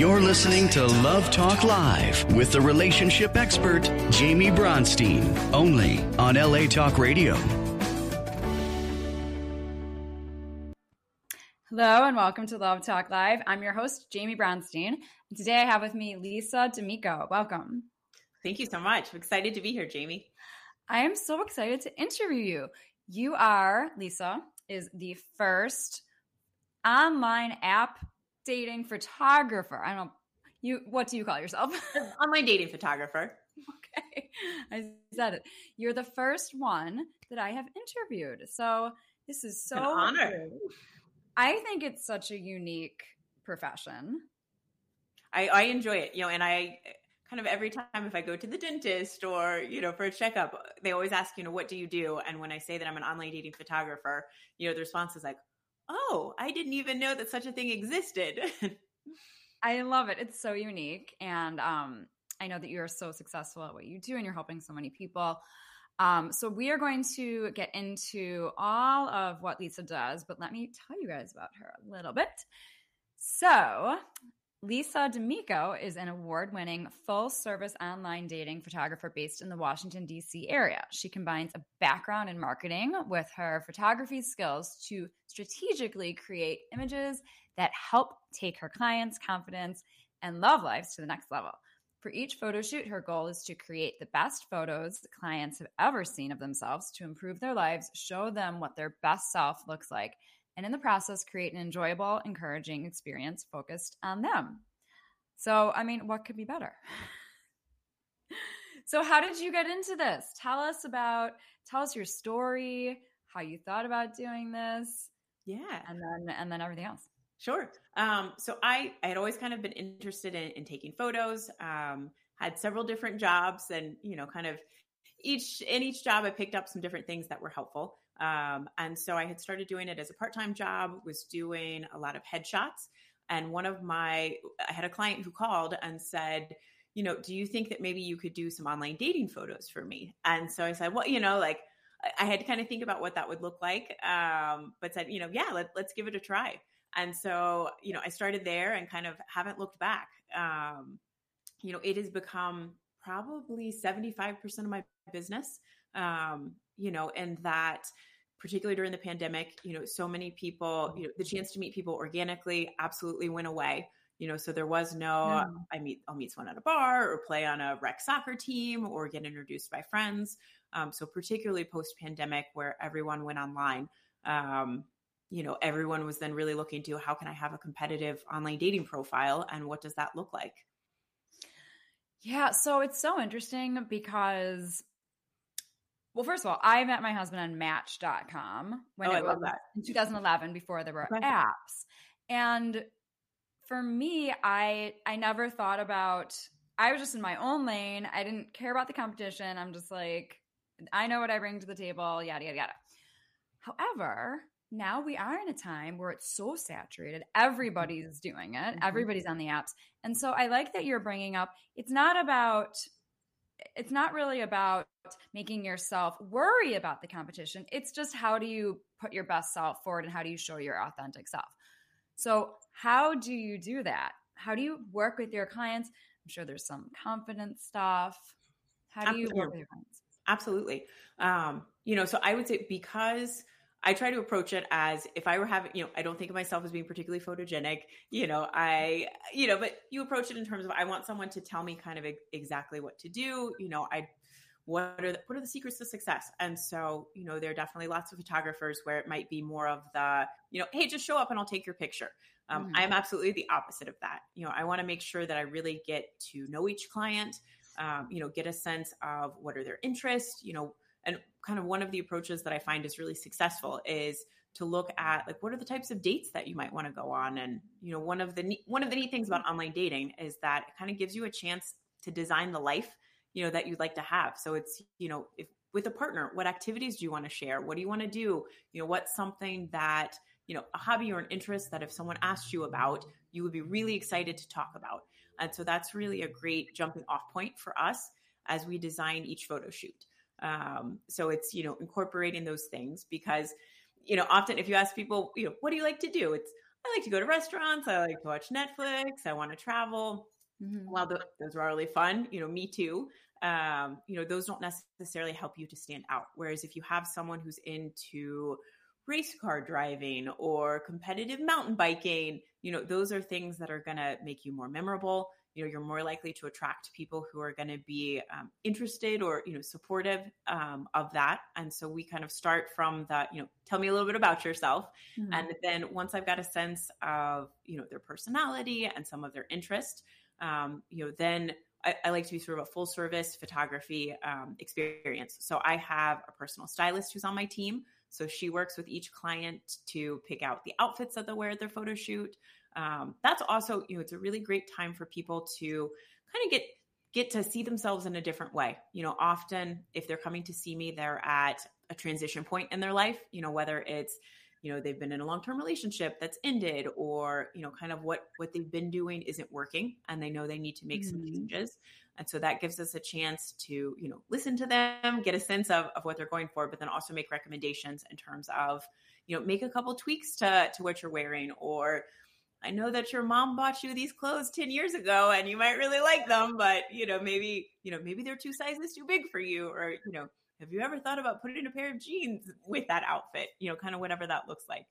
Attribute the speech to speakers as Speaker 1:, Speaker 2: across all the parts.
Speaker 1: You're listening to Love Talk Live with the relationship expert, Jamie Bronstein, only on LA Talk Radio.
Speaker 2: Hello and welcome to Love Talk Live. I'm your host, Jamie Bronstein. And today I have with me Lisa Damico. Welcome.
Speaker 3: Thank you so much. I'm excited to be here, Jamie.
Speaker 2: I am so excited to interview you. You are, Lisa, is the first online app dating photographer. I don't you what do you call yourself?
Speaker 3: online dating photographer.
Speaker 2: Okay. I said it. You're the first one that I have interviewed. So this is so
Speaker 3: An honor.
Speaker 2: I think it's such a unique profession.
Speaker 3: I, I enjoy it, you know, and I kind of every time if I go to the dentist or, you know, for a checkup, they always ask, you know, what do you do? And when I say that I'm an online dating photographer, you know, the response is like, oh, I didn't even know that such a thing existed.
Speaker 2: I love it. It's so unique. And um, I know that you're so successful at what you do and you're helping so many people. Um, so we are going to get into all of what Lisa does, but let me tell you guys about her a little bit. So Lisa Damico is an award winning full service online dating photographer based in the Washington, D.C. area. She combines a background in marketing with her photography skills to strategically create images that help take her clients' confidence and love lives to the next level. For each photo shoot, her goal is to create the best photos clients have ever seen of themselves to improve their lives, show them what their best self looks like, and in the process, create an enjoyable, encouraging experience focused on them. So, I mean, what could be better? so, how did you get into this? Tell us about, tell us your story, how you thought about doing this.
Speaker 3: Yeah.
Speaker 2: And then, and then everything else.
Speaker 3: Sure. Um, so I, I had always kind of been interested in, in taking photos, um, had several different jobs and, you know, kind of each, in each job, I picked up some different things that were helpful. Um, and so I had started doing it as a part time job, was doing a lot of headshots. And one of my, I had a client who called and said, you know, do you think that maybe you could do some online dating photos for me? And so I said, well, you know, like I had to kind of think about what that would look like, um, but said, you know, yeah, let, let's give it a try. And so, you know, I started there and kind of haven't looked back. Um, you know, it has become probably 75% of my business, um, you know, and that particularly during the pandemic, you know, so many people, you know, the chance to meet people organically absolutely went away. You know, so there was no yeah. I meet I'll meet someone at a bar or play on a rec soccer team or get introduced by friends. Um, so particularly post pandemic where everyone went online, um, you know, everyone was then really looking to how can I have a competitive online dating profile and what does that look like?
Speaker 2: Yeah, so it's so interesting because well, first of all, I met my husband on Match.com when
Speaker 3: oh,
Speaker 2: it
Speaker 3: was
Speaker 2: in 2011 before there were okay. apps. And for me, I I never thought about I was just in my own lane. I didn't care about the competition. I'm just like, I know what I bring to the table, yada yada yada. However, now we are in a time where it's so saturated. Everybody's doing it. Mm-hmm. Everybody's on the apps. And so I like that you're bringing up it's not about it's not really about making yourself worry about the competition. It's just how do you put your best self forward and how do you show your authentic self? So, how do you do that? How do you work with your clients? I'm sure there's some confidence stuff. How do you work with your clients?
Speaker 3: Absolutely. Um, you know, so I would say because I try to approach it as if I were having, you know, I don't think of myself as being particularly photogenic, you know, I, you know, but you approach it in terms of I want someone to tell me kind of exactly what to do. You know, I, what are the, what are the secrets to success? And so, you know, there are definitely lots of photographers where it might be more of the, you know, hey, just show up and I'll take your picture. Um, mm-hmm. I'm absolutely the opposite of that. You know, I want to make sure that I really get to know each client, um, you know, get a sense of what are their interests, you know, kind of one of the approaches that I find is really successful is to look at like what are the types of dates that you might want to go on? And you know one of the one of the neat things about online dating is that it kind of gives you a chance to design the life you know that you'd like to have. So it's you know if with a partner what activities do you want to share? What do you want to do? You know what's something that you know a hobby or an interest that if someone asked you about you would be really excited to talk about? And so that's really a great jumping off point for us as we design each photo shoot um, so it's, you know, incorporating those things because, you know, often if you ask people, you know, what do you like to do? It's, I like to go to restaurants. I like to watch Netflix. I want to travel. Mm-hmm. While those, those are really fun, you know, me too. Um, you know, those don't necessarily help you to stand out. Whereas if you have someone who's into race car driving or competitive mountain biking, you know, those are things that are going to make you more memorable. You know, you're more likely to attract people who are going to be um, interested or, you know, supportive um, of that. And so we kind of start from the, you know, tell me a little bit about yourself. Mm-hmm. And then once I've got a sense of, you know, their personality and some of their interest, um, you know, then I, I, like to be sort of a full service photography um, experience. So I have a personal stylist who's on my team. So she works with each client to pick out the outfits that they'll wear at their photo shoot. Um, that's also, you know, it's a really great time for people to kind of get get to see themselves in a different way. You know, often if they're coming to see me, they're at a transition point in their life. You know, whether it's you know they've been in a long-term relationship that's ended or you know kind of what what they've been doing isn't working and they know they need to make mm-hmm. some changes and so that gives us a chance to you know listen to them get a sense of, of what they're going for but then also make recommendations in terms of you know make a couple tweaks to to what you're wearing or I know that your mom bought you these clothes 10 years ago and you might really like them, but you know, maybe, you know, maybe they're two sizes too big for you or, you know, have you ever thought about putting a pair of jeans with that outfit? You know, kind of whatever that looks like.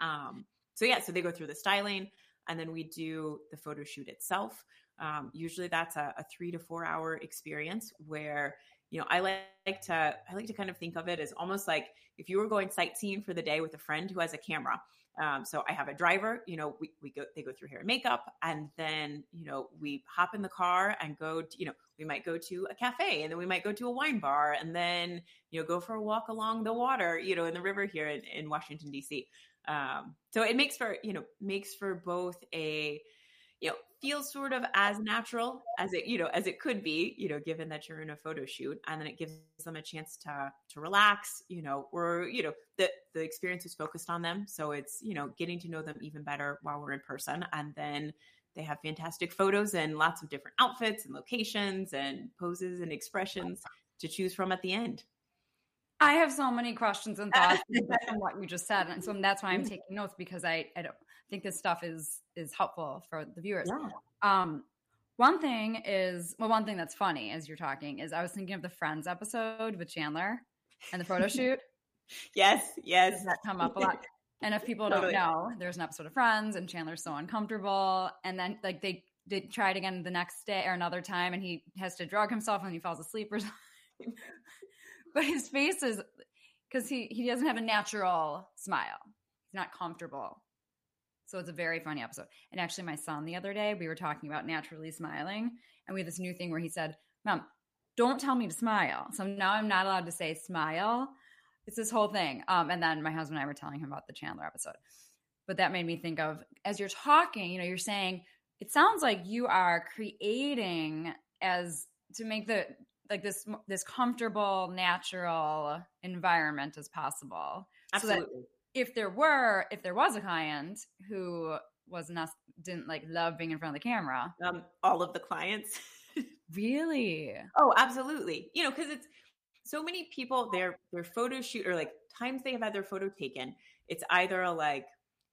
Speaker 3: Um, so yeah, so they go through the styling and then we do the photo shoot itself. Um, usually that's a, a, three to four hour experience where you know I like to I like to kind of think of it as almost like if you were going sightseeing for the day with a friend who has a camera um, so I have a driver, you know, we, we go, they go through hair and makeup and then, you know, we hop in the car and go, to, you know, we might go to a cafe and then we might go to a wine bar and then, you know, go for a walk along the water, you know, in the river here in, in Washington, DC. Um, so it makes for, you know, makes for both a, you know, feels sort of as natural as it, you know, as it could be, you know, given that you're in a photo shoot and then it gives them a chance to to relax, you know, or, you know, the the experience is focused on them. So it's, you know, getting to know them even better while we're in person. And then they have fantastic photos and lots of different outfits and locations and poses and expressions to choose from at the end.
Speaker 2: I have so many questions and thoughts from what you just said, and so that's why I'm taking notes because I I don't think this stuff is is helpful for the viewers. Yeah. Um, one thing is well, one thing that's funny as you're talking is I was thinking of the Friends episode with Chandler and the photo shoot.
Speaker 3: yes, yes,
Speaker 2: Does that come up a lot. And if people totally. don't know, there's an episode of Friends, and Chandler's so uncomfortable, and then like they they try it again the next day or another time, and he has to drug himself, and he falls asleep or something. but his face is because he he doesn't have a natural smile. He's not comfortable. So it's a very funny episode. And actually, my son the other day, we were talking about naturally smiling, and we had this new thing where he said, "Mom, don't tell me to smile." So now I'm not allowed to say smile. It's this whole thing. Um, and then my husband and I were telling him about the Chandler episode. But that made me think of as you're talking, you know, you're saying it sounds like you are creating as to make the like this this comfortable, natural environment as possible.
Speaker 3: Absolutely.
Speaker 2: So if there were if there was a client who was not didn't like love being in front of the camera.
Speaker 3: Um all of the clients.
Speaker 2: Really?
Speaker 3: Oh absolutely. You know because it's so many people their their photo shoot or like times they have had their photo taken it's either a like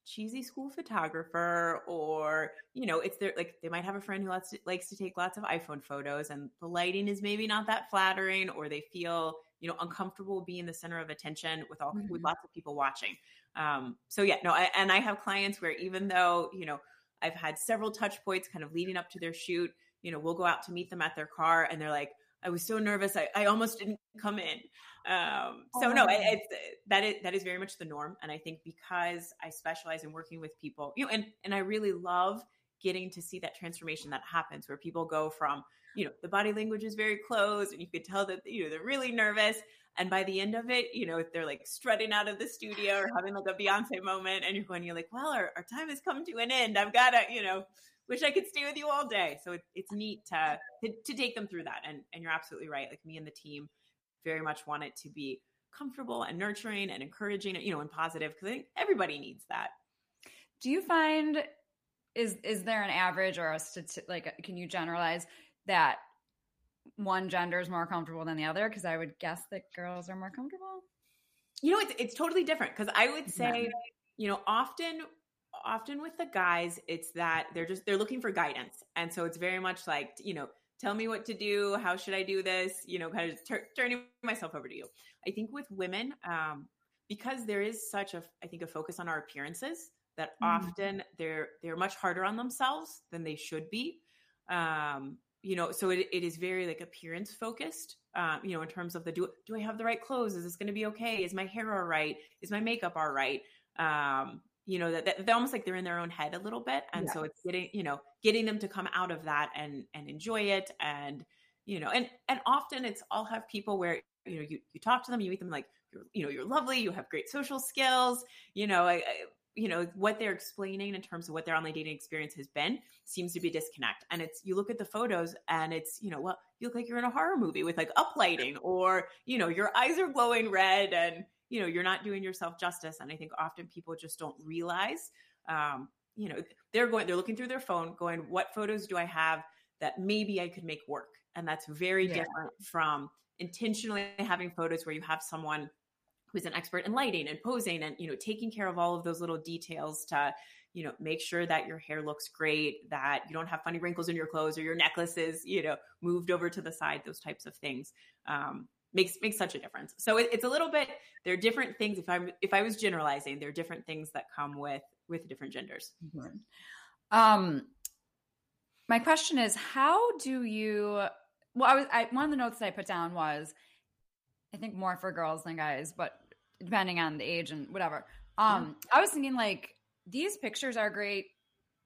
Speaker 3: cheesy school photographer or you know it's their like they might have a friend who likes to, likes to take lots of iphone photos and the lighting is maybe not that flattering or they feel you know uncomfortable being the center of attention with all mm-hmm. with lots of people watching. Um so yeah no I, and i have clients where even though you know i've had several touch points kind of leading up to their shoot you know we'll go out to meet them at their car and they're like i was so nervous. I, I almost didn't come in. Um so no it, it's that is that is very much the norm. And i think because i specialize in working with people you know and and i really love getting to see that transformation that happens where people go from you know the body language is very close and you could tell that you know they're really nervous. And by the end of it you know if they're like strutting out of the studio or having like a beyonce moment and you're going you're like well our, our time has come to an end. I've got to you know wish i could stay with you all day. So it, it's neat to, to, to take them through that. And and you're absolutely right. Like me and the team very much want it to be comfortable and nurturing and encouraging you know and positive because i think everybody needs that.
Speaker 2: Do you find is is there an average or a stati- like can you generalize that one gender is more comfortable than the other? Because I would guess that girls are more comfortable.
Speaker 3: You know, it's it's totally different. Because I would say, yeah. you know, often often with the guys, it's that they're just they're looking for guidance, and so it's very much like you know, tell me what to do, how should I do this, you know, kind of tur- turning myself over to you. I think with women, um, because there is such a I think a focus on our appearances that mm. often they're they're much harder on themselves than they should be. Um, you know, so it, it is very like appearance focused. Um, you know, in terms of the do do I have the right clothes? Is this going to be okay? Is my hair all right? Is my makeup all right? Um, you know that, that, they're almost like they're in their own head a little bit and yes. so it's getting you know getting them to come out of that and and enjoy it and you know and and often it's i'll have people where you know you, you talk to them you meet them like you're you know you're lovely you have great social skills you know I, I, you know what they're explaining in terms of what their online dating experience has been seems to be disconnect. And it's you look at the photos and it's you know well you look like you're in a horror movie with like uplighting or you know your eyes are glowing red and you know you're not doing yourself justice. And i think often people just don't realize um, you know they're going they're looking through their phone going what photos do i have that maybe i could make work? And that's very yeah. different from intentionally having photos where you have someone who's an expert in lighting and posing and you know taking care of all of those little details to you know make sure that your hair looks great that you don't have funny wrinkles in your clothes or your necklaces you know moved over to the side those types of things um, makes makes such a difference. So it, it's a little bit there are different things. If I'm if I was generalizing, there are different things that come with with different genders.
Speaker 2: Mm-hmm. Um, my question is, how do you? Well, I was I, one of the notes that I put down was, I think more for girls than guys, but depending on the age and whatever. Um, yeah. I was thinking like these pictures are great.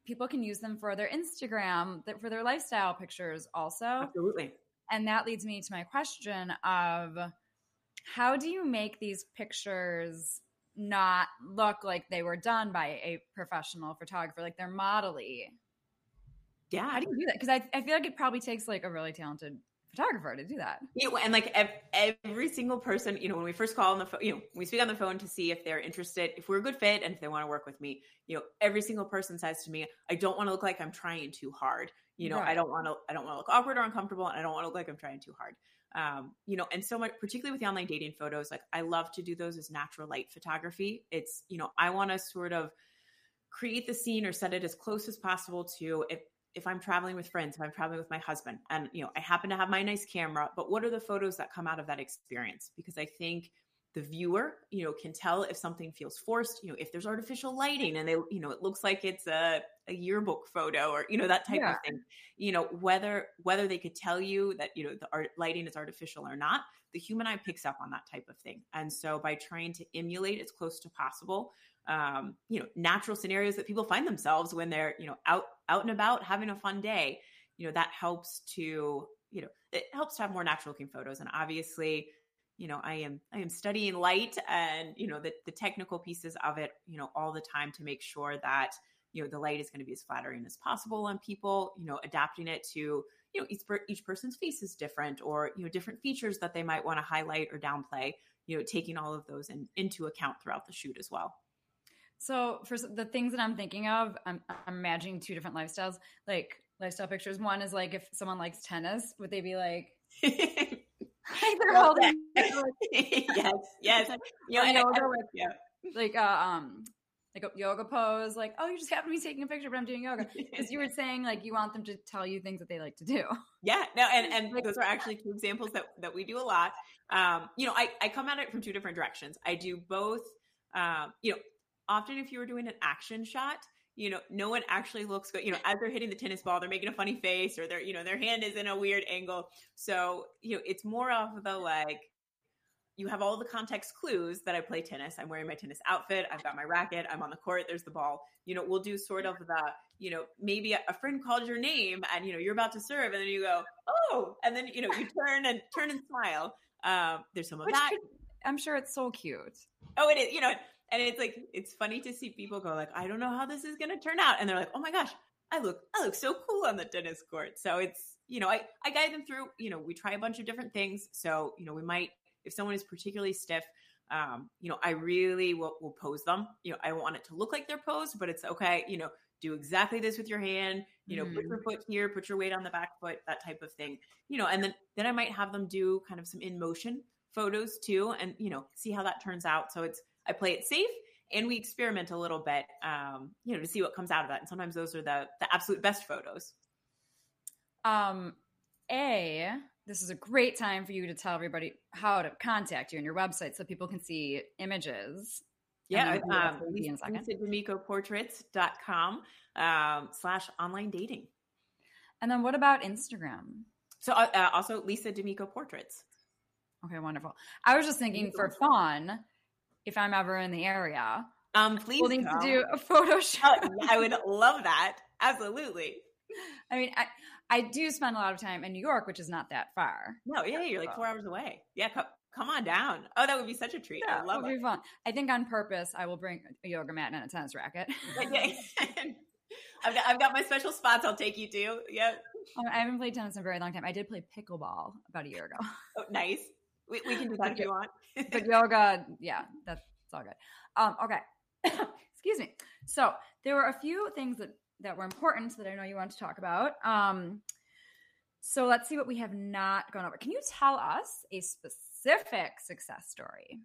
Speaker 2: People can use them for their Instagram, for their lifestyle pictures, also.
Speaker 3: Absolutely.
Speaker 2: And that leads me to my question of how do you make these pictures not look like they were done by a professional photographer, like they're modelly?
Speaker 3: Yeah.
Speaker 2: How do you do that? Because I, I feel like it probably takes like a really talented photographer to do that.
Speaker 3: And like every single person, you know, when we first call on the phone, you know, we speak on the phone to see if they're interested, if we're a good fit, and if they want to work with me. You know, every single person says to me, "I don't want to look like I'm trying too hard." You know, right. I don't want to, I don't want to look awkward or uncomfortable, and I don't want to look like I'm trying too hard. Um, you know, and so much, particularly with the online dating photos, like I love to do those as natural light photography. It's, you know, I want to sort of create the scene or set it as close as possible to if if I'm traveling with friends, if I'm traveling with my husband, and you know, I happen to have my nice camera, but what are the photos that come out of that experience? Because I think the viewer, you know, can tell if something feels forced, you know, if there's artificial lighting and they, you know, it looks like it's a, a yearbook photo or, you know, that type yeah. of thing, you know, whether, whether they could tell you that, you know, the art lighting is artificial or not, the human eye picks up on that type of thing. And so by trying to emulate as close to possible, um, you know, natural scenarios that people find themselves when they're, you know, out, out and about having a fun day, you know, that helps to, you know, it helps to have more natural looking photos. And obviously, you know, I am, I am studying light and, you know, the, the technical pieces of it, you know, all the time to make sure that, you know, the light is going to be as flattering as possible on people, you know, adapting it to, you know, each, each person's face is different or, you know, different features that they might want to highlight or downplay, you know, taking all of those in, into account throughout the shoot as well.
Speaker 2: So for the things that I'm thinking of, I'm, I'm imagining two different lifestyles, like lifestyle pictures. One is like if someone likes tennis, would they be like, like they're holding
Speaker 3: yes, yes,
Speaker 2: you know, yoga with, yeah. like uh, um like a yoga pose, like oh, you just happen to be taking a picture, but I'm doing yoga because you were saying like you want them to tell you things that they like to do.
Speaker 3: Yeah, no, and and those are actually two examples that that we do a lot. Um, you know, I I come at it from two different directions. I do both. Um, you know, often if you were doing an action shot, you know, no one actually looks good. You know, as they're hitting the tennis ball, they're making a funny face or they're, you know, their hand is in a weird angle. So, you know, it's more of the like, you have all the context clues that I play tennis. I'm wearing my tennis outfit. I've got my racket. I'm on the court. There's the ball. You know, we'll do sort of the, you know, maybe a, friend called your name and, you know, you're about to serve and then you go, oh, and then, you know, you turn and turn and smile. Um, there's some of Which that. Could,
Speaker 2: I'm sure it's so cute.
Speaker 3: Oh, it is. You know, and it's like it's funny to see people go like, I don't know how this is going to turn out, and they're like, Oh my gosh, I look I look so cool on the tennis court. So it's you know I I guide them through. You know, we try a bunch of different things. So you know, we might if someone is particularly stiff. Um, you know, I really will, will pose them. You know, I want it to look like they're posed, but it's okay. You know, do exactly this with your hand. You know, mm. put your foot here, put your weight on the back foot, that type of thing. You know, and then then I might have them do kind of some in motion photos too, and you know, see how that turns out. So it's I play it safe and we experiment a little bit, um, you know, to see what comes out of that. And sometimes those are the the absolute best photos.
Speaker 2: Um, a this is a great time for you to tell everybody how to contact you and your website so people can see images.
Speaker 3: Yeah, um, Lisa, LisaDamicoPortraits.com um, slash online dating.
Speaker 2: And then what about Instagram?
Speaker 3: So uh, uh, also Lisa Damico Portraits.
Speaker 2: Okay, wonderful. I was just thinking for fun, if I'm ever in the area,
Speaker 3: um, please
Speaker 2: we'll need to do a photo shoot.
Speaker 3: Oh, I would love that. Absolutely.
Speaker 2: I mean, I, I do spend a lot of time in New York, which is not that far.
Speaker 3: No, yeah, you're like four hours away. Yeah, come, come on down. Oh, that would be such a treat. Yeah, I love it.
Speaker 2: Be fun. I think on purpose, I will bring a yoga mat and a tennis racket.
Speaker 3: I've got, I've got my special spots I'll take you to. Yep.
Speaker 2: Um, I haven't played tennis in a very long time. I did play pickleball about a year ago.
Speaker 3: Oh, nice. We, we can do that if you want.
Speaker 2: but yoga, yeah, that's all good. Um, okay. Excuse me. So there were a few things that that were important that I know you want to talk about. Um, so let's see what we have not gone over. Can you tell us a specific success story?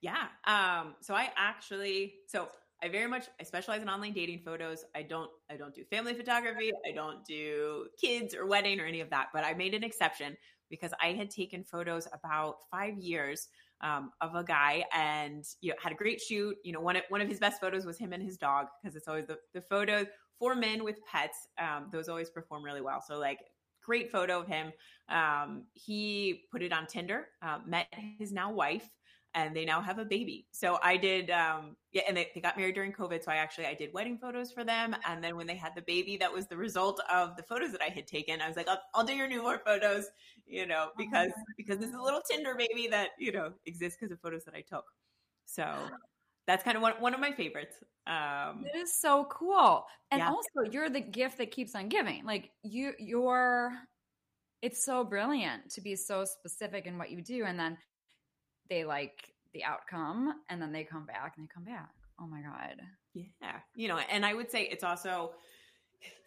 Speaker 3: Yeah. Um, so I actually so I very much I specialize in online dating photos. I don't I don't do family photography. I don't do kids or wedding or any of that. But I made an exception because I had taken photos about five years um, of a guy and you know had a great shoot. You know one of, one of his best photos was him and his dog because it's always the the photo for men with pets. Um, those always perform really well. So like great photo of him. Um, he put it on Tinder, uh, met his now wife and they now have a baby. So I did, um, yeah, and they, they got married during COVID. So I actually I did wedding photos for them, and then when they had the baby, that was the result of the photos that I had taken. I was like, I'll, I'll do your newborn photos, you know, because because this is a little Tinder baby that you know exists because of photos that I took. So that's kind of one, one of my favorites. Um,
Speaker 2: it is so cool, and yeah. also you're the gift that keeps on giving. Like you, you're. It's so brilliant to be so specific in what you do, and then they like the outcome and then they come back and they come back. Oh my God.
Speaker 3: Yeah. You know, and I would say it's also,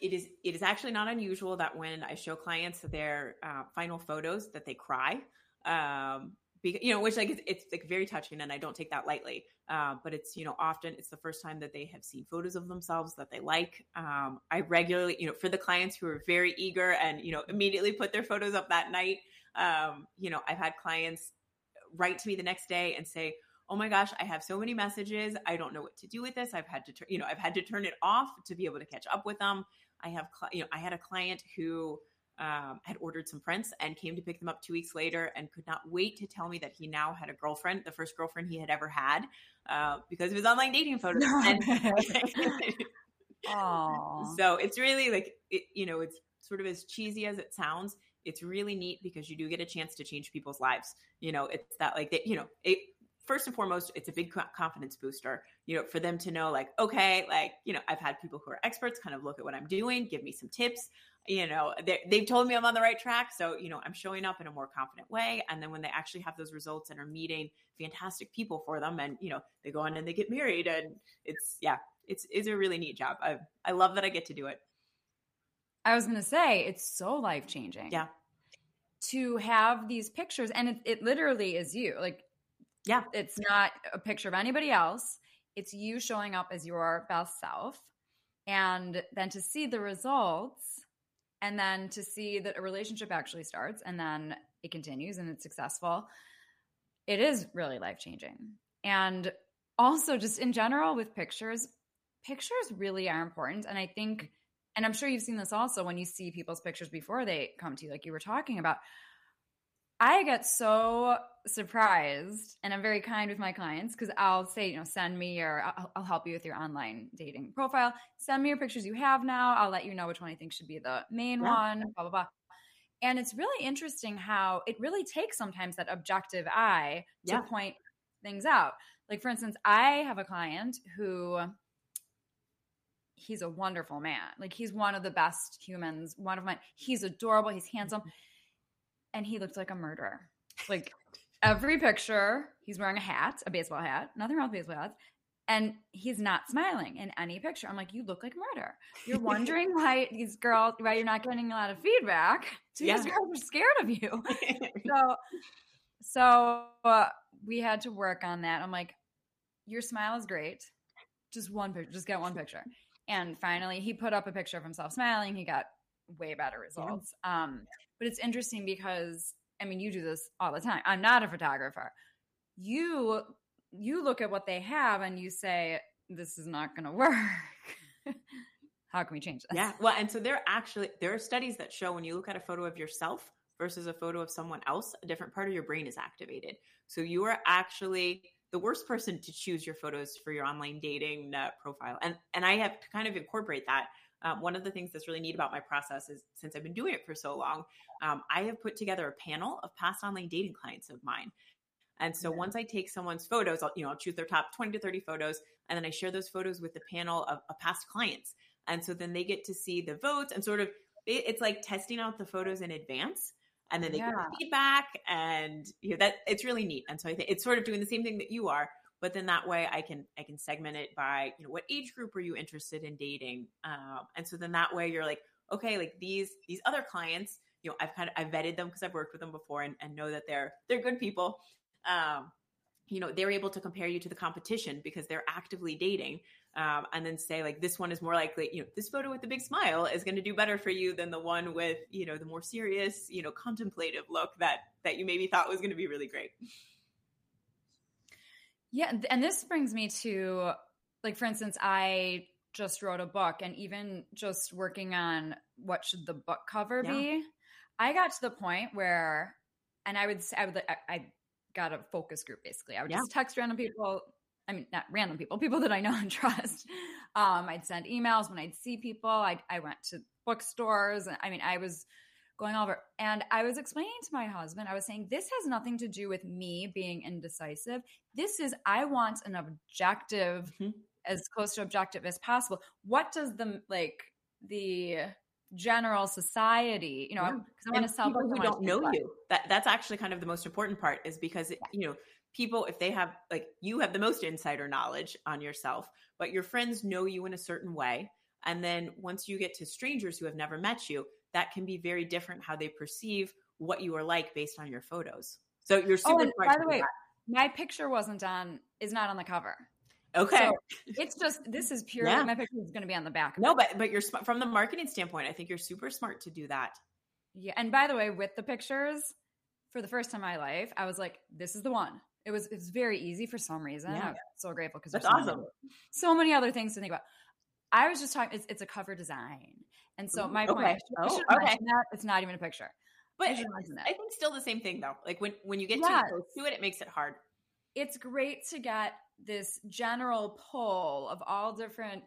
Speaker 3: it is it is actually not unusual that when I show clients their uh, final photos that they cry, um, because, you know, which like it's, it's, like very touching, and I don't take that lightly. Uh, but it's you know often it's the first time that they have seen photos of themselves that they like. Um, I regularly, you know, for the clients who are very eager and you know immediately put their photos up that night. Um, you know, I've had clients write to me the next day and say, "Oh my gosh, I have so many messages. I don't know what to do with this. I've had to, you know, I've had to turn it off to be able to catch up with them. I have, cl- you know, I had a client who um, had ordered some prints and came to pick them up two weeks later and could not wait to tell me that he now had a girlfriend, the first girlfriend he had ever had, uh, because of his online dating photos.
Speaker 2: Oh,
Speaker 3: so it's really like, it, you know, it's sort of as cheesy as it sounds it's really neat because you do get a chance to change people's lives. You know, it's that like that, you know, it, first and foremost, it's a big confidence booster, you know, for them to know, like, okay, like, you know, I've had people who are experts kind of look at what I'm doing, give me some tips. You know, they've told me I'm on the right track. So, you know, I'm showing up in a more confident way. And then when they actually have those results and are meeting fantastic people for them, and, you know, they go on and they get married, and it's, yeah, it's, it's a really neat job. I, I love that I get to do it.
Speaker 2: I was going to say, it's so life changing.
Speaker 3: Yeah.
Speaker 2: To have these pictures, and it, it literally is you. Like,
Speaker 3: yeah,
Speaker 2: it's not a picture of anybody else. It's you showing up as your best self. And then to see the results, and then to see that a relationship actually starts and then it continues and it's successful, it is really life changing. And also, just in general with pictures, pictures really are important. And I think and I'm sure you've seen this also when you see people's pictures before they come to you, like you were talking about. I get so surprised, and I'm very kind with my clients because I'll say, you know, send me your, I'll, I'll, help you with your online dating profile. Send me your pictures you have now. I'll let you know which one I think should be the main yeah. one, blah, blah, blah. And it's really interesting how it really takes sometimes that objective eye to point things out. Like, for instance, I have a client who he's a wonderful man. Like he's one of the best humans, one of my he's adorable, he's handsome. And he looks like a murderer. Like every picture, he's wearing a hat, a baseball hat, nothing wrong with baseball hats. And he's not smiling in any picture. I'm like, you look like murder. You're wondering why these girls, why you're not getting a lot of feedback. These yeah. girls are scared of you. so, so uh, we had to work on that. I'm like, your smile is great. Just one picture, just get one picture. And finally, he put up a picture of himself smiling. He got way better results. Yeah. Um, but it's interesting because I mean, you do this all the time. I'm not a photographer. You you look at what they have and you say, "This is not going to work." How can we change this?
Speaker 3: Yeah. Well, and so there actually there are studies that show when you look at a photo of yourself versus a photo of someone else, a different part of your brain is activated. So you are actually the worst person to choose your photos for your online dating uh, profile. And and I have to kind of incorporate that. Um, one of the things that's really neat about my process is since I've been doing it for so long, um, I have put together a panel of past online dating clients of mine. And so once I take someone's photos, I'll, you know, I'll choose their top 20 to 30 photos, and then I share those photos with the panel of, of past clients. And so then they get to see the votes and sort of, it, it's like testing out the photos in advance and then they yeah. get feedback and you know that it's really neat. And so i think it's sort of doing the same thing that you are but then that way i can i can segment it by you know what age group are you interested in dating? Um, and so then that way you're like okay like these these other clients you know i've kind of i've vetted them because i've worked with them before and, and know that they're they're good people. Um, you know they're able to compare you to the competition because they're actively dating um, and then say like this one is more likely you know this photo with the big smile is going to do better for you than the one with you know the more serious you know contemplative look that that you maybe thought was going to be really great
Speaker 2: yeah and this brings me to like for instance i just wrote a book and even just working on what should the book cover yeah. be i got to the point where and i would say i would i got a focus group basically i would yeah. just text random people I mean, not random people, people that I know and trust. Um, I'd send emails when I'd see people. I, I went to bookstores. I mean, I was going over and I was explaining to my husband, I was saying, this has nothing to do with me being indecisive. This is, I want an objective, mm-hmm. as close to objective as possible. What does the, like, the general society, you know, yeah.
Speaker 3: I want to sell people who don't know you. That that's actually kind of the most important part is because, it, you know, people if they have like you have the most insider knowledge on yourself but your friends know you in a certain way and then once you get to strangers who have never met you that can be very different how they perceive what you are like based on your photos so you're oh, super oh,
Speaker 2: by the way that. my picture wasn't on is not on the cover
Speaker 3: Okay. So
Speaker 2: it's just this is pure. Yeah. My picture is going to be on the back.
Speaker 3: No, but but you're from the marketing standpoint. I think you're super smart to do that.
Speaker 2: Yeah, and by the way, with the pictures, for the first time in my life, I was like, "This is the one." It was it's very easy for some reason. Yeah. I'm so grateful because
Speaker 3: that's so awesome.
Speaker 2: Many, so many other things to think about. I was just talking. It's, it's a cover design, and so my point. Okay. I should, oh, okay. That. It's not even a picture.
Speaker 3: But I, I, think still the same thing though. Like when when you get yes. too close to it, it makes it hard.
Speaker 2: It's great to get this general pull of all different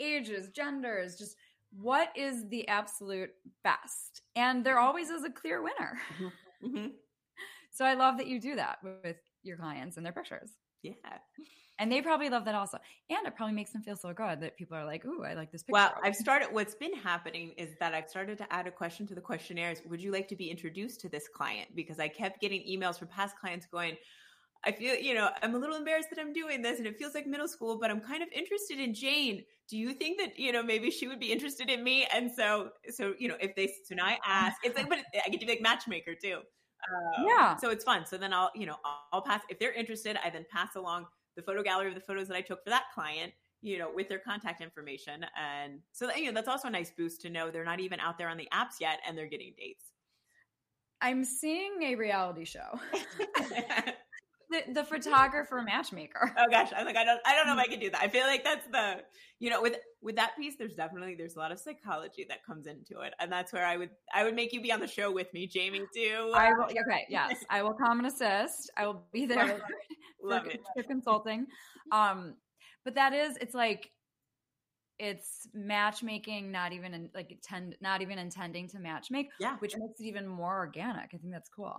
Speaker 2: ages, genders, just what is the absolute best, and there always is a clear winner. Mm-hmm. Mm-hmm. So I love that you do that with your clients and their pictures.
Speaker 3: Yeah.
Speaker 2: And they probably love that also. And it probably makes them feel so good that people are like, ooh, I like this picture.
Speaker 3: Well, I've started, what's been happening is that I've started to add a question to the questionnaires. Would you like to be introduced to this client? Because I kept getting emails from past clients going, I feel, you know, I'm a little embarrassed that I'm doing this and it feels like middle school, but I'm kind of interested in Jane. Do you think that, you know, maybe she would be interested in me? And so, so, you know, if they, so now I ask, it's like, but I get to be like matchmaker too.
Speaker 2: Um, yeah.
Speaker 3: So it's fun. So then I'll, you know, I'll, I'll pass if they're interested. I then pass along the photo gallery of the photos that I took for that client, you know, with their contact information, and so that, you know that's also a nice boost to know they're not even out there on the apps yet, and they're getting dates.
Speaker 2: I'm seeing a reality show. the, the photographer matchmaker.
Speaker 3: Oh gosh, I'm like I don't I don't know if I can do that. I feel like that's the you know with with that piece there's definitely there's a lot of psychology that comes into it and that's where I would I would make you be on the show with me, Jamie too.
Speaker 2: I will okay, yes. I will come and assist. I will be there for,
Speaker 3: Love for, it.
Speaker 2: for consulting. Um but that is it's like it's matchmaking not even in, like tend not even intending to matchmake
Speaker 3: yeah
Speaker 2: which makes it even more organic i think that's cool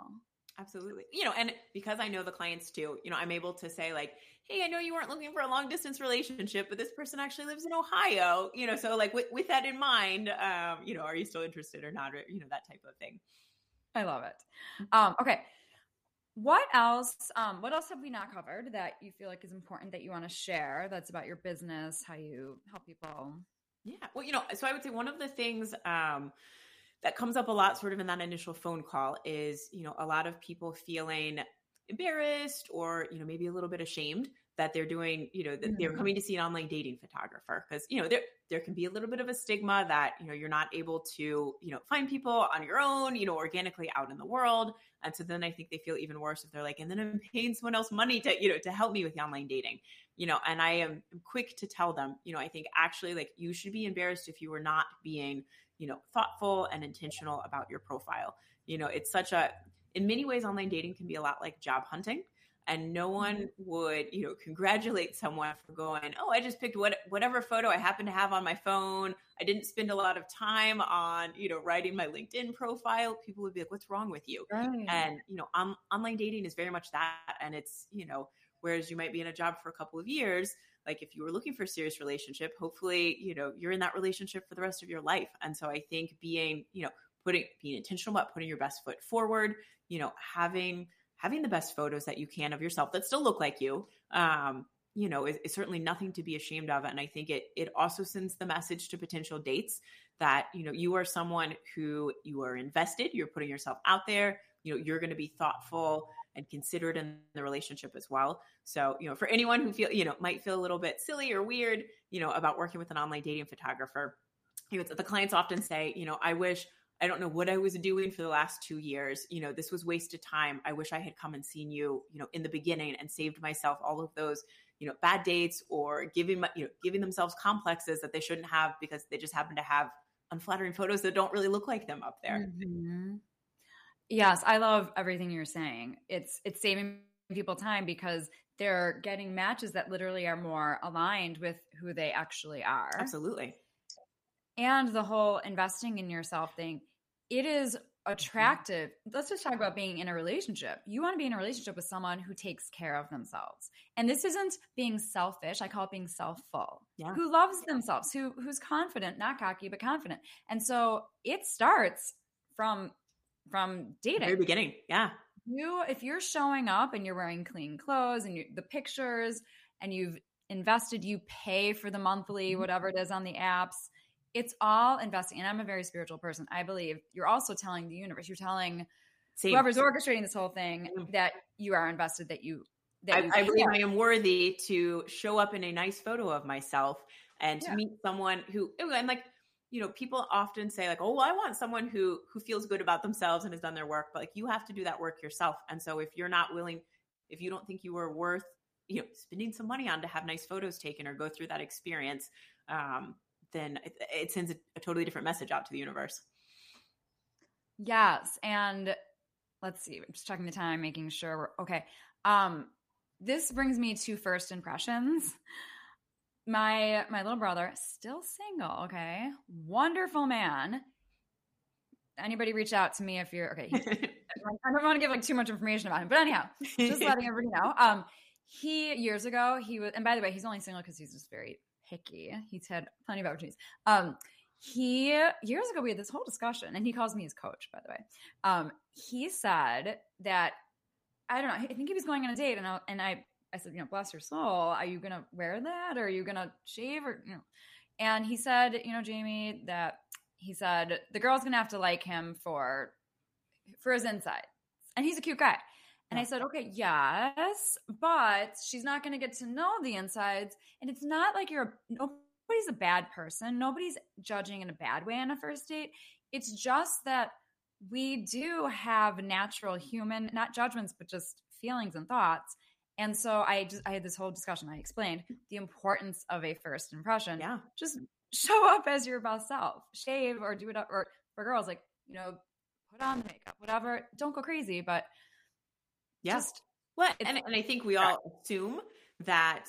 Speaker 3: Absolutely. You know, and because I know the clients too, you know, I'm able to say like, "Hey, I know you weren't looking for a long distance relationship, but this person actually lives in Ohio." You know, so like with, with that in mind, um, you know, are you still interested or not, or you know, that type of thing.
Speaker 2: I love it. Um, okay. What else? Um, what else have we not covered that you feel like is important that you want to share? That's about your business, how you help people.
Speaker 3: Yeah. Well, you know, so I would say one of the things um, that comes up a lot sort of in that initial phone call is, you know, a lot of people feeling embarrassed or, you know, maybe a little bit ashamed that they're doing, you know, that mm-hmm. they're coming to see an online dating photographer because, you know, there there can be a little bit of a stigma that, you know, you're not able to, you know, find people on your own, you know, organically out in the world. And so then I think they feel even worse if they're like, and then I'm paying someone else money to, you know, to help me with the online dating. You know, and I am quick to tell them, you know, I think actually like you should be embarrassed if you were not being, you know, thoughtful and intentional about your profile. You know, it's such a in many ways online dating can be a lot like job hunting and no one mm-hmm. would you know congratulate someone for going oh i just picked what whatever photo i happen to have on my phone i didn't spend a lot of time on you know writing my linkedin profile people would be like what's wrong with you right. and you know on, online dating is very much that and it's you know whereas you might be in a job for a couple of years like if you were looking for a serious relationship hopefully you know you're in that relationship for the rest of your life. And so i think being you know putting being intentional about putting your best foot forward you know having having the best photos that you can of yourself that still look like you um, you know is, is, certainly nothing to be ashamed of. And i think it it also sends the message to potential dates that you know you are someone who you are invested you're putting yourself out there you know you're going to be thoughtful and considered in the relationship as well so you know for anyone who feel you know might feel a little bit silly or weird you know about working with an online dating photographer you know, the clients often say you know i wish I don't know what I was doing for the last two years. You know, this was wasted time. I wish I had come and seen you, you know, in the beginning and saved myself all of those, you know, bad dates or giving you know, giving themselves complexes that they shouldn't have because they just happen to have unflattering photos that don't really look like them up there.
Speaker 2: Mm-hmm. Yes, I love everything you're saying. It's it's saving people time because they're getting matches that literally are more aligned with who they actually are.
Speaker 3: Absolutely.
Speaker 2: And the whole investing in yourself thing it is mm-hmm. attractive. Let's just talk about being in a relationship. You want to be in a relationship with someone who takes care of themselves. And this isn't being selfish. I call it being self-full. Yeah. Who loves themselves, who who's confident, not cocky, but confident. And so it starts from from dating.
Speaker 3: Very beginning. Yeah.
Speaker 2: You if you're showing up and you're wearing clean clothes and you, the pictures and you've invested, you pay for the monthly, mm-hmm. whatever it is on the apps it's all investing. And I'm a very spiritual person. I believe you're also telling the universe, you're telling Same. whoever's orchestrating this whole thing mm-hmm. that you are invested, that you that
Speaker 3: I,
Speaker 2: you
Speaker 3: I believe I am worthy to show up in a nice photo of myself and to meet someone who and like you know people often say like oh well, i want someone who who feels good about themselves and has done their work but like you have to do that work yourself and so if you're not willing if you don't think you are worth you know spending some money on to have nice photos taken or go through that experience um then it, it sends a, a totally different message out to the universe.
Speaker 2: Yes, and let's see. I'm just checking the time, making sure we're okay. Um, this brings me to first impressions. My my little brother, still single, okay, wonderful man. Anybody reach out to me if you're okay. I don't want to give like too much information about him, but anyhow, just letting everybody know. Um, he years ago he was, and by the way, he's only single because he's just very picky. He's had plenty of opportunities. Um, he years ago we had this whole discussion, and he calls me his coach, by the way. Um, he said that I don't know. I think he was going on a date, and I, and I I said, you know, bless your soul. Are you gonna wear that, or are you gonna shave, or you know? And he said, you know, Jamie, that he said the girl's gonna have to like him for for his insides, and he's a cute guy. And I said, okay, yes, but she's not going to get to know the insides. And it's not like you're, nobody's a bad person. Nobody's judging in a bad way on a first date. It's just that we do have natural human, not judgments, but just feelings and thoughts. And so I just, I had this whole discussion. I explained the importance of a first impression.
Speaker 3: Yeah.
Speaker 2: Just show up as your best self, shave or do it up, or for girls, like, you know, put on the makeup, whatever. Don't go crazy, but
Speaker 3: yeah. Just, well, and, and I think we all assume that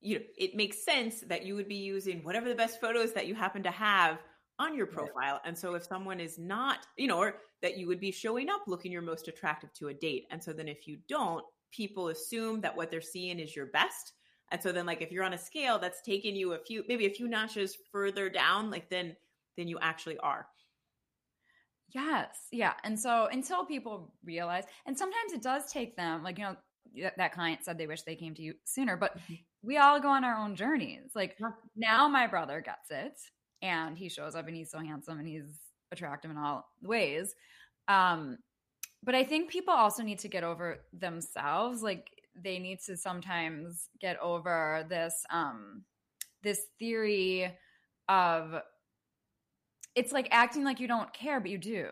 Speaker 3: you know it makes sense that you would be using whatever the best photos that you happen to have on your profile. And so if someone is not, you know, or that you would be showing up looking your most attractive to a date. And so then if you don't, people assume that what they're seeing is your best. And so then like if you're on a scale that's taking you a few maybe a few notches further down, like then then you actually are.
Speaker 2: Yes. Yeah. And so until people realize, and sometimes it does take them, like, you know, that client said they wish they came to you sooner, but mm-hmm. we all go on our own journeys. Like now my brother gets it and he shows up and he's so handsome and he's attractive in all ways. Um, but I think people also need to get over themselves. Like they need to sometimes get over this um this theory of it's like acting like you don't care but you do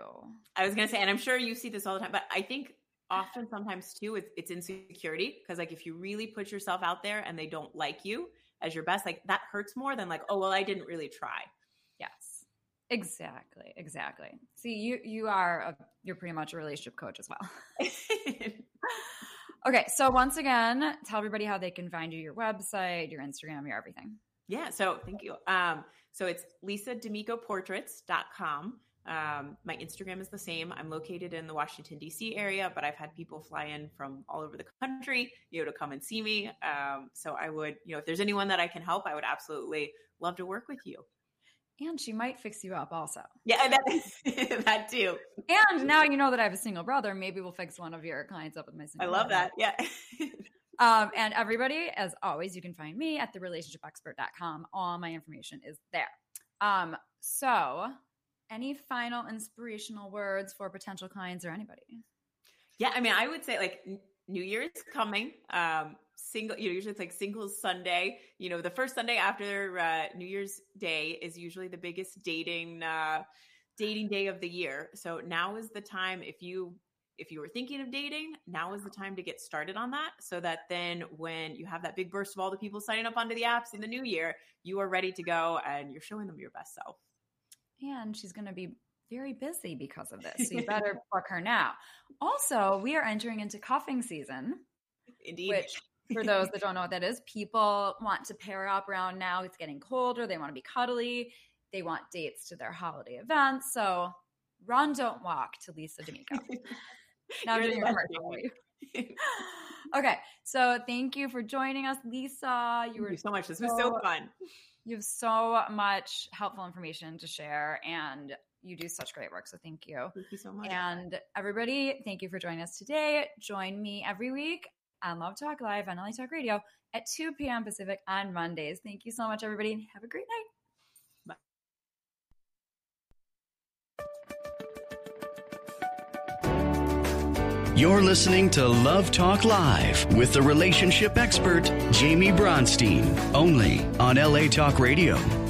Speaker 3: I was gonna say, and I'm sure you see this all the time, but I think often sometimes too it's, it's insecurity because like if you really put yourself out there and they don't like you as your best, like that hurts more than like, oh well, I didn't really try.
Speaker 2: Exactly exactly see you you are a, you're pretty much a relationship coach as well okay so once again tell everybody how they can find you your website your instagram your everything
Speaker 3: Yeah, so thank you. Um, so it's lisadamicoportraits.com. Um, my Instagram is the same. I'm located in the Washington, D.C. area, but I've had people fly in from all over the country, you know, to come and see me. Um, so I would, you know, if there's anyone that I can help, I would absolutely love to work with you.
Speaker 2: And she might fix you up also
Speaker 3: Yeah, that, that too.
Speaker 2: and now you know that i have a single brother maybe we'll fix one of your clients up with my single I
Speaker 3: love
Speaker 2: brother.
Speaker 3: that. Yeah.
Speaker 2: Um, and everybody, as always, you can find me at therelationshipexpert.com. All my information is there. Um, so, any final inspirational words for potential clients or anybody?
Speaker 3: Yeah, I mean, I would say like New Year's coming. Um, single, you know, usually it's like Singles Sunday. You know, the first Sunday after uh, New Year's Day is usually the biggest dating uh, dating day of the year. So now is the time if you if you were thinking of dating, now is the time to get started on that, so that then when you have that big burst of all the people signing up onto the apps in the new year, you are ready to go and you're showing them your best self.
Speaker 2: And she's going to be very busy because of this. So, you better book her now. Also, we are entering into cuffing season.
Speaker 3: Indeed.
Speaker 2: which for those that don't know what that is, people want to pair up around now. It's getting colder. They want to be cuddly. They want dates to their holiday events. So run, don't walk to Lisa Damico. now I'm
Speaker 3: You're
Speaker 2: doing
Speaker 3: the
Speaker 2: a
Speaker 3: best,
Speaker 2: commercial for
Speaker 3: Jamie.
Speaker 2: you. Okay, so thank you for joining us, Lisa. You
Speaker 3: Thank
Speaker 2: were
Speaker 3: you so much. This was so
Speaker 2: so-
Speaker 3: fun.
Speaker 2: you have so much helpful information to share, and you do such great work. So thank you.
Speaker 3: Thank you so much.
Speaker 2: And everybody, thank you for joining us today. Join me every week on Love Talk Live on LA Talk Radio at 2 p.m. Pacific on Mondays. Thank you so much, everybody, and have a great night. Bye.
Speaker 1: You're listening to Love Talk Live with the relationship expert, Jamie Bronstein, only on LA Talk Radio.